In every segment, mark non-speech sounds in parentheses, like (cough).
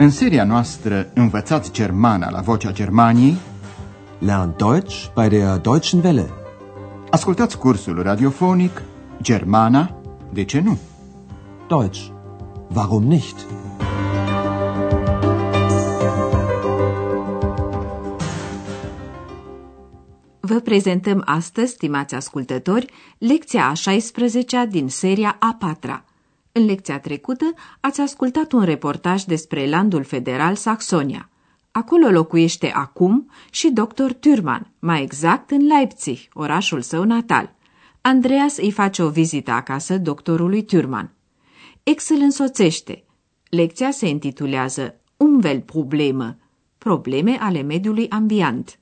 În seria noastră Învățați Germana la Vocea Germaniei Lernt Deutsch bei der Deutschen Welle. Ascultați cursul radiofonic Germana, de ce nu? Deutsch. Warum nicht? Vă prezentăm astăzi, stimați ascultători, lecția a 16-a din seria a 4 În lecția trecută ați ascultat un reportaj despre landul federal Saxonia. Acolo locuiește acum și dr. Thürmann, mai exact în Leipzig, orașul său natal. Andreas îi face o vizită acasă doctorului Thürmann. Ex îl însoțește. Lecția se intitulează Umweltprobleme, probleme ale mediului ambient.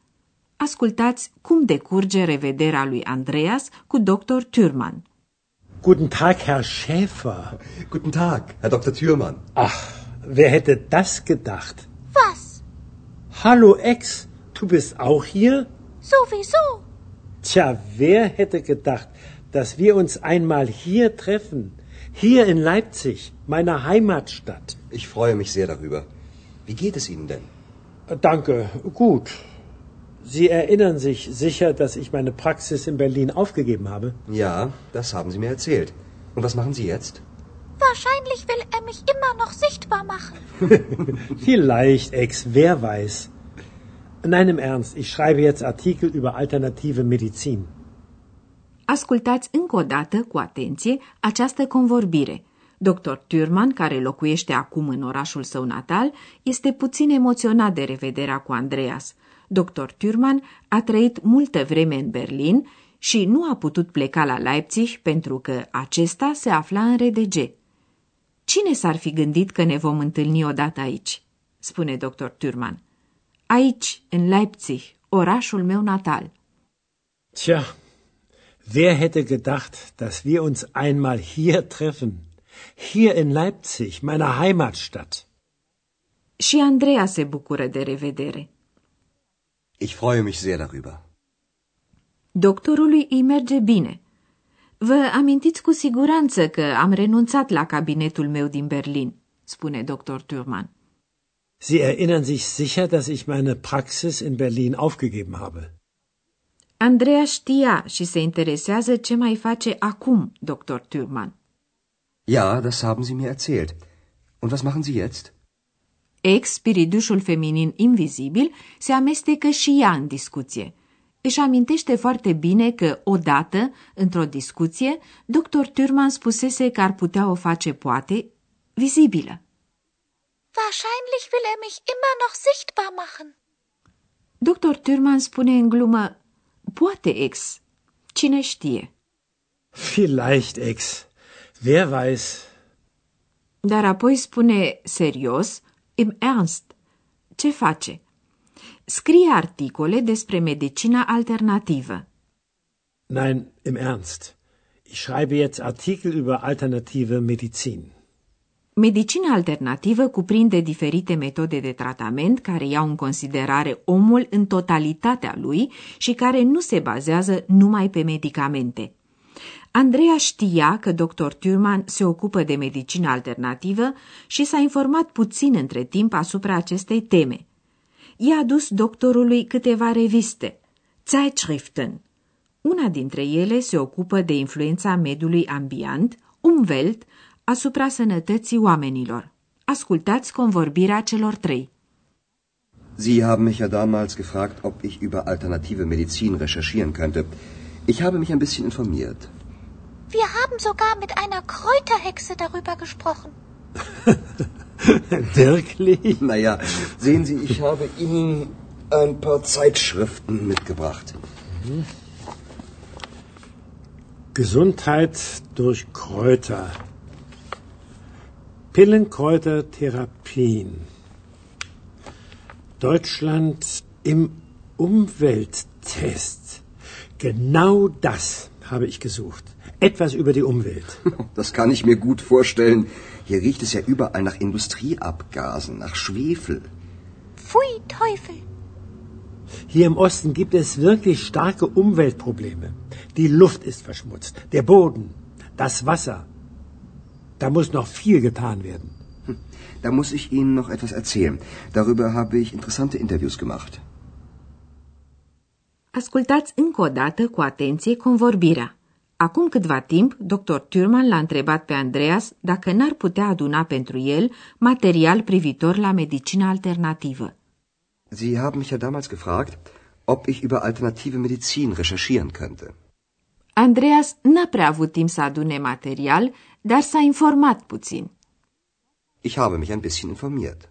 Ascultați cum decurge revederea lui Andreas cu dr. Thürmann. Guten Tag, Herr Schäfer. Guten Tag, Herr Dr. Thürmann. Ach, wer hätte das gedacht? Was? Hallo, Ex, du bist auch hier? Sowieso. Tja, wer hätte gedacht, dass wir uns einmal hier treffen? Hier in Leipzig, meiner Heimatstadt. Ich freue mich sehr darüber. Wie geht es Ihnen denn? Danke, gut. Sie erinnern sich sicher, dass ich meine Praxis in Berlin aufgegeben habe? Ja, das haben Sie mir erzählt. Und was machen Sie jetzt? Wahrscheinlich will er mich immer noch sichtbar machen. (laughs) Vielleicht, Ex, wer weiß. Nein, im Ernst, ich schreibe jetzt Artikel über alternative Medizin. Ascultați încă o dată, cu atenție, această convorbire. Dr. Thürmann, care locuiește acum în orașul său natal, este puțin emoționat de revederea cu Andreas. Dr. Thürmann a trăit multă vreme în Berlin și nu a putut pleca la Leipzig pentru că acesta se afla în RDG. Cine s-ar fi gândit că ne vom întâlni odată aici? spune dr. Thürmann. Aici, în Leipzig, orașul meu natal. Tja, wer hätte gedacht, dass wir uns einmal hier treffen? Hier in Leipzig, meiner Heimatstadt. Și Andreea se bucură de revedere. Ich freue mich sehr darüber. Doctorului îi merge bine. Vă amintiți cu siguranță că am renunțat la cabinetul meu din Berlin, spune dr. Thürmann. Sie erinnern sich sicher, dass ich meine Praxis in Berlin aufgegeben habe. Andreea știa și se interesează ce mai face acum dr. Thürmann. Ja, das haben Sie mir erzählt. Und was machen Sie jetzt? Ex, spiridușul feminin invizibil, se amestecă și ea în discuție. Își amintește foarte bine că, odată, într-o discuție, dr. Thürmann spusese că ar putea o face, poate, vizibilă. Wahrscheinlich will er mich immer noch sichtbar machen. Dr. Thürmann spune în glumă, poate, ex, cine știe. Vielleicht, Ex. Wer weiß. Dar apoi spune serios, im Ernst, ce face? Scrie articole despre medicina alternativă. Nein, im Ernst. Ich schreibe jetzt Artikel über alternative Medizin. Medicina alternativă cuprinde diferite metode de tratament care iau în considerare omul în totalitatea lui și care nu se bazează numai pe medicamente. Andreea știa că dr. Thurman se ocupă de medicină alternativă și s-a informat puțin între timp asupra acestei teme. I-a adus doctorului câteva reviste, Zeitschriften. Una dintre ele se ocupă de influența mediului ambient, Umwelt, asupra sănătății oamenilor. Ascultați convorbirea celor trei. Sie haben mich ja damals gefragt, ob ich über alternative Medizin recherchieren könnte. Ich habe mich ein bisschen informiert. Wir haben sogar mit einer Kräuterhexe darüber gesprochen. (laughs) Wirklich? Naja, sehen Sie, ich habe Ihnen ein paar Zeitschriften mitgebracht. Gesundheit durch Kräuter. Pillenkräutertherapien. Deutschland im Umwelttest. Genau das habe ich gesucht. Etwas über die Umwelt. (laughs) Das kann ich mir gut vorstellen. Hier riecht es ja überall nach Industrieabgasen, nach Schwefel. Pfui, Teufel. Hier im Osten gibt es wirklich starke Umweltprobleme. Die Luft ist verschmutzt, der Boden, das Wasser. Da muss noch viel getan werden. Hm, da muss ich Ihnen noch etwas erzählen. Darüber habe ich interessante Interviews gemacht. Ascultați încă o dată cu atenție convorbirea. Acum câtva timp, dr. Thurman l-a întrebat pe Andreas dacă n-ar putea aduna pentru el material privitor la medicina alternativă. Sie haben mich ja damals gefragt, ob ich über alternative Medizin recherchieren könnte. Andreas n-a prea avut timp să adune material, dar s-a informat puțin. Ich habe mich ein bisschen informiert.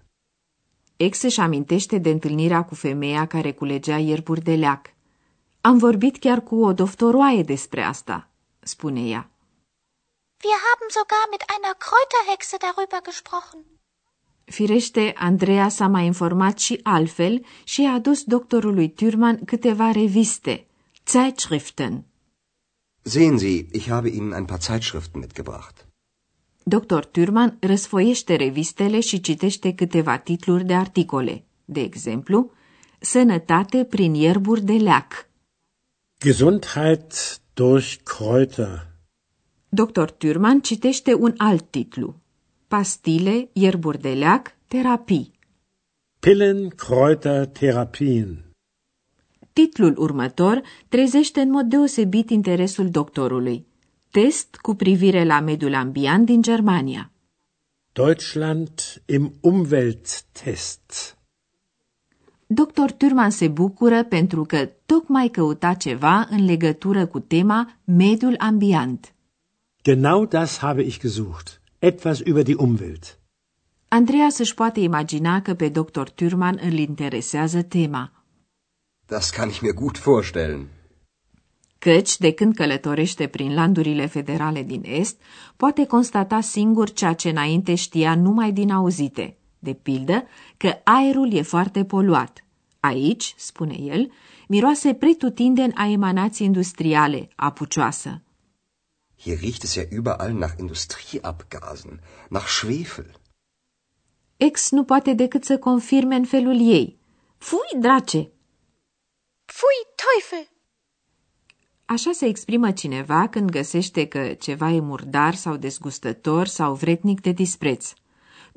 Ex își amintește de întâlnirea cu femeia care culegea ierburi de leac. Am vorbit chiar cu o doftoroaie despre asta, spune ea. Wir haben sogar mit einer Kräuterhexe darüber gesprochen. Firește, Andreea s-a mai informat și altfel și a adus doctorului Thürmann câteva reviste, Zeitschriften. Sehen Sie, ich habe Ihnen ein paar Zeitschriften mitgebracht. Dr. Thürmann răsfoiește revistele și citește câteva titluri de articole, de exemplu, Sănătate prin ierburi de leac. Gesundheit durch Kräuter. Dr. Thürmann citește un alt titlu, Pastile, ierburi de leac, terapii. Pillen, Kräuter, Therapien. Titlul următor trezește în mod deosebit interesul doctorului. Test cu privire la mediul ambiant din Germania. Deutschland im Umwelttest. Dr. Thürmann se bucură pentru că tocmai căuta ceva în legătură cu tema mediul ambient. Genau das habe ich gesucht. Etwas über die Umwelt. Andreas își poate imagina că pe Dr. Thürmann îl interesează tema. Das kann ich mir gut vorstellen. Căci, de când călătorește prin landurile federale din Est, poate constata singur ceea ce înainte știa numai din auzite. De pildă, că aerul e foarte poluat. Aici, spune el, miroase pretutindeni a emanații industriale, apucioasă. Hier riecht es ja überall nach Industrieabgasen, nach Schwefel. Ex nu poate decât să confirme în felul ei. Fui, drace! Pfui, Teufel! Așa se exprimă cineva când găsește că ceva e murdar sau dezgustător sau vretnic de dispreț.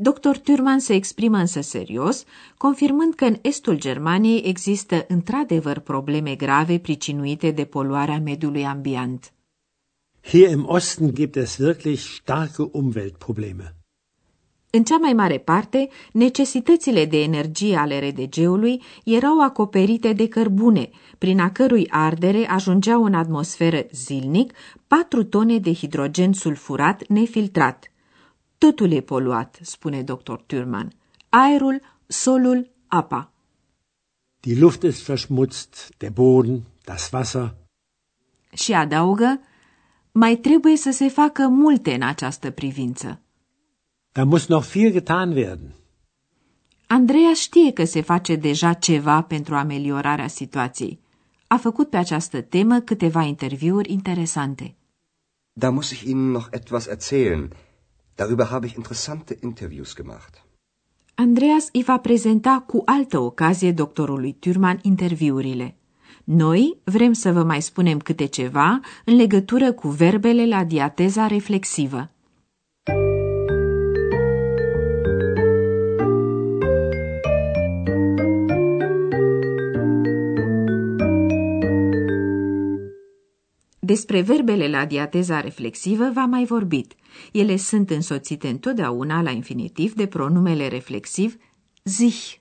Dr. Thurman se exprimă însă serios, confirmând că în estul Germaniei există într-adevăr probleme grave pricinuite de poluarea mediului ambient. Hier im Osten gibt es wirklich starke Umweltprobleme. În cea mai mare parte, necesitățile de energie ale RDG-ului erau acoperite de cărbune, prin a cărui ardere ajungeau în atmosferă zilnic 4 tone de hidrogen sulfurat nefiltrat. Totul e poluat, spune dr. Thürmann. Aerul, solul, apa. Die Luft ist verschmutzt, der Boden, das Wasser. Și adaugă, mai trebuie să se facă multe în această privință. Da muss noch viel getan werden. Andreea știe că se face deja ceva pentru ameliorarea situației. A făcut pe această temă câteva interviuri interesante. Da muss ich Ihnen noch etwas erzählen. Darüber habe ich interessante Interviews gemacht. Andreas îi va prezenta cu altă ocazie doctorului Turman interviurile. Noi vrem să vă mai spunem câte ceva în legătură cu verbele la diateza reflexivă. Despre verbele la diateza reflexivă v-am mai vorbit. Ele sunt însoțite întotdeauna la infinitiv de pronumele reflexiv sich.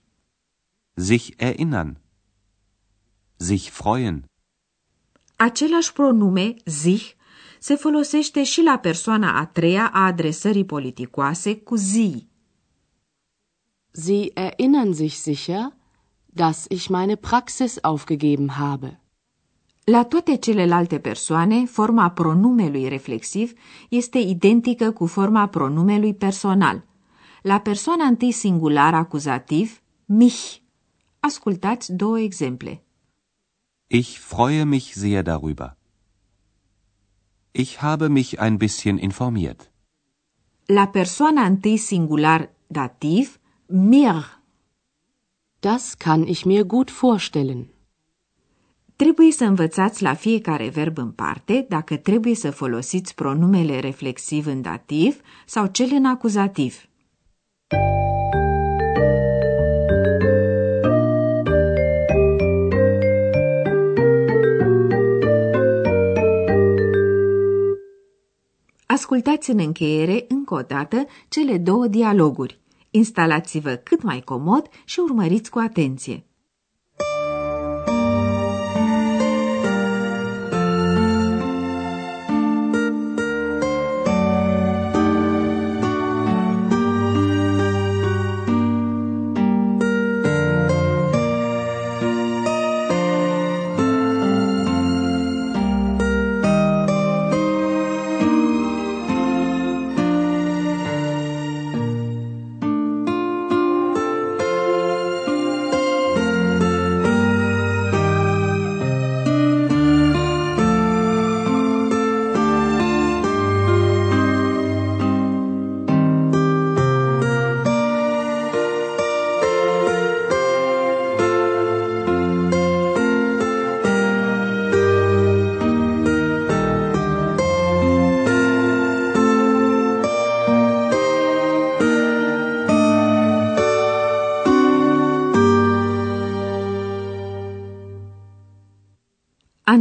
Sich erinnern. Sich freuen. Același pronume, sich, se folosește și la persoana a treia a adresării politicoase cu zi. Sie erinnern sich sicher, dass ich meine Praxis aufgegeben habe. La toate celelalte persoane, forma pronumelui reflexiv este identică cu forma pronumelui personal. La persoana întâi singular acuzativ, mich. Ascultați două exemple. Ich freue mich sehr darüber. Ich habe mich ein bisschen informiert. La persoana întâi singular dativ, mir. Das kann ich mir gut vorstellen. Trebuie să învățați la fiecare verb în parte dacă trebuie să folosiți pronumele reflexiv în dativ sau cel în acuzativ. Ascultați în încheiere, încă o dată, cele două dialoguri. Instalați-vă cât mai comod și urmăriți cu atenție.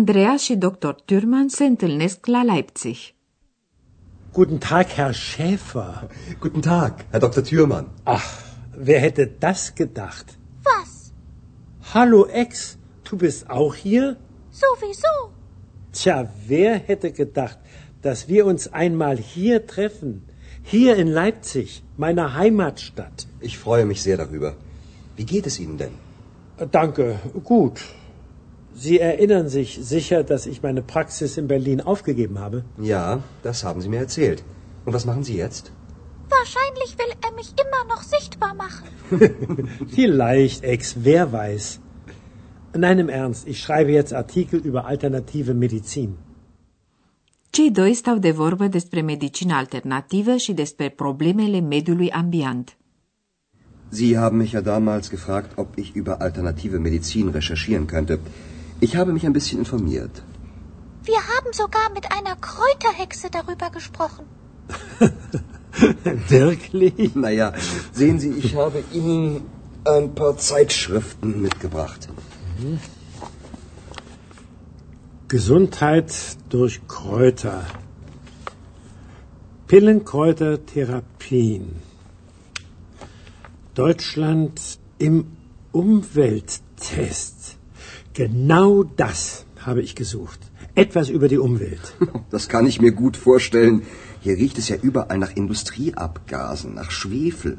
Andrea și dr. Thürmann se întâlnesc la Leipzig. Guten Tag, Herr Schäfer. Guten Tag, Herr Dr. Thürmann. Ach, wer hätte das gedacht? Was? Hallo Ex, du bist auch hier? Sowieso. Tja, wer hätte gedacht, dass wir uns einmal hier treffen? Hier in Leipzig, meiner Heimatstadt. Ich freue mich sehr darüber. Wie geht es Ihnen denn? Danke, gut. Sie erinnern sich sicher, dass ich meine Praxis in Berlin aufgegeben habe? Ja, das haben Sie mir erzählt. Und was machen Sie jetzt? Wahrscheinlich will er mich immer noch sichtbar machen. (laughs) Vielleicht, Ex, wer weiß. Nein, im Ernst, ich schreibe jetzt Artikel über alternative Medizin. Cei doi stau de vorbă despre medicina alternativă și despre problemele mediului ambient. Sie haben mich ja damals gefragt, ob ich über alternative Medizin recherchieren könnte. Ich habe mich ein bisschen informiert. Wir haben sogar mit einer Kräuterhexe darüber gesprochen. (laughs) Wirklich? Naja, sehen Sie, ich habe Ihnen ein paar Zeitschriften mitgebracht. Gesundheit durch Kräuter. Pillenkräutertherapien. Deutschland im Umwelttest. Genau das habe ich gesucht. Etwas über die Umwelt. (laughs) Das kann ich mir gut vorstellen. Hier riecht es ja überall nach Industrieabgasen, nach Schwefel.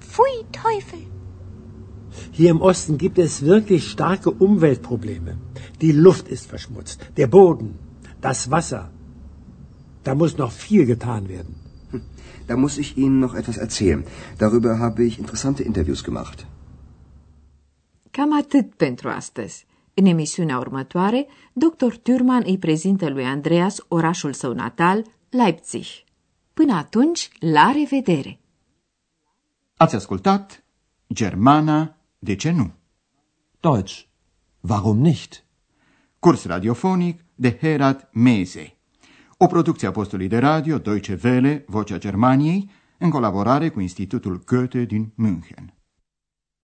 Pfui, Teufel. Hier im Osten gibt es wirklich starke Umweltprobleme. Die Luft ist verschmutzt, der Boden, das Wasser. Da muss noch viel getan werden. Da muss ich Ihnen noch etwas erzählen. Darüber habe ich interessante Interviews gemacht. Cam atât pentru astăzi. În emisiunea următoare, dr. Thurman îi prezintă lui Andreas orașul său natal, Leipzig. Până atunci, la revedere! Ați ascultat Germana, de ce nu? Deutsch. Warum nicht? Curs radiofonic de Herat Mese. O producție a postului de radio Deutsche Welle, Vocea Germaniei, în colaborare cu Institutul Goethe din München.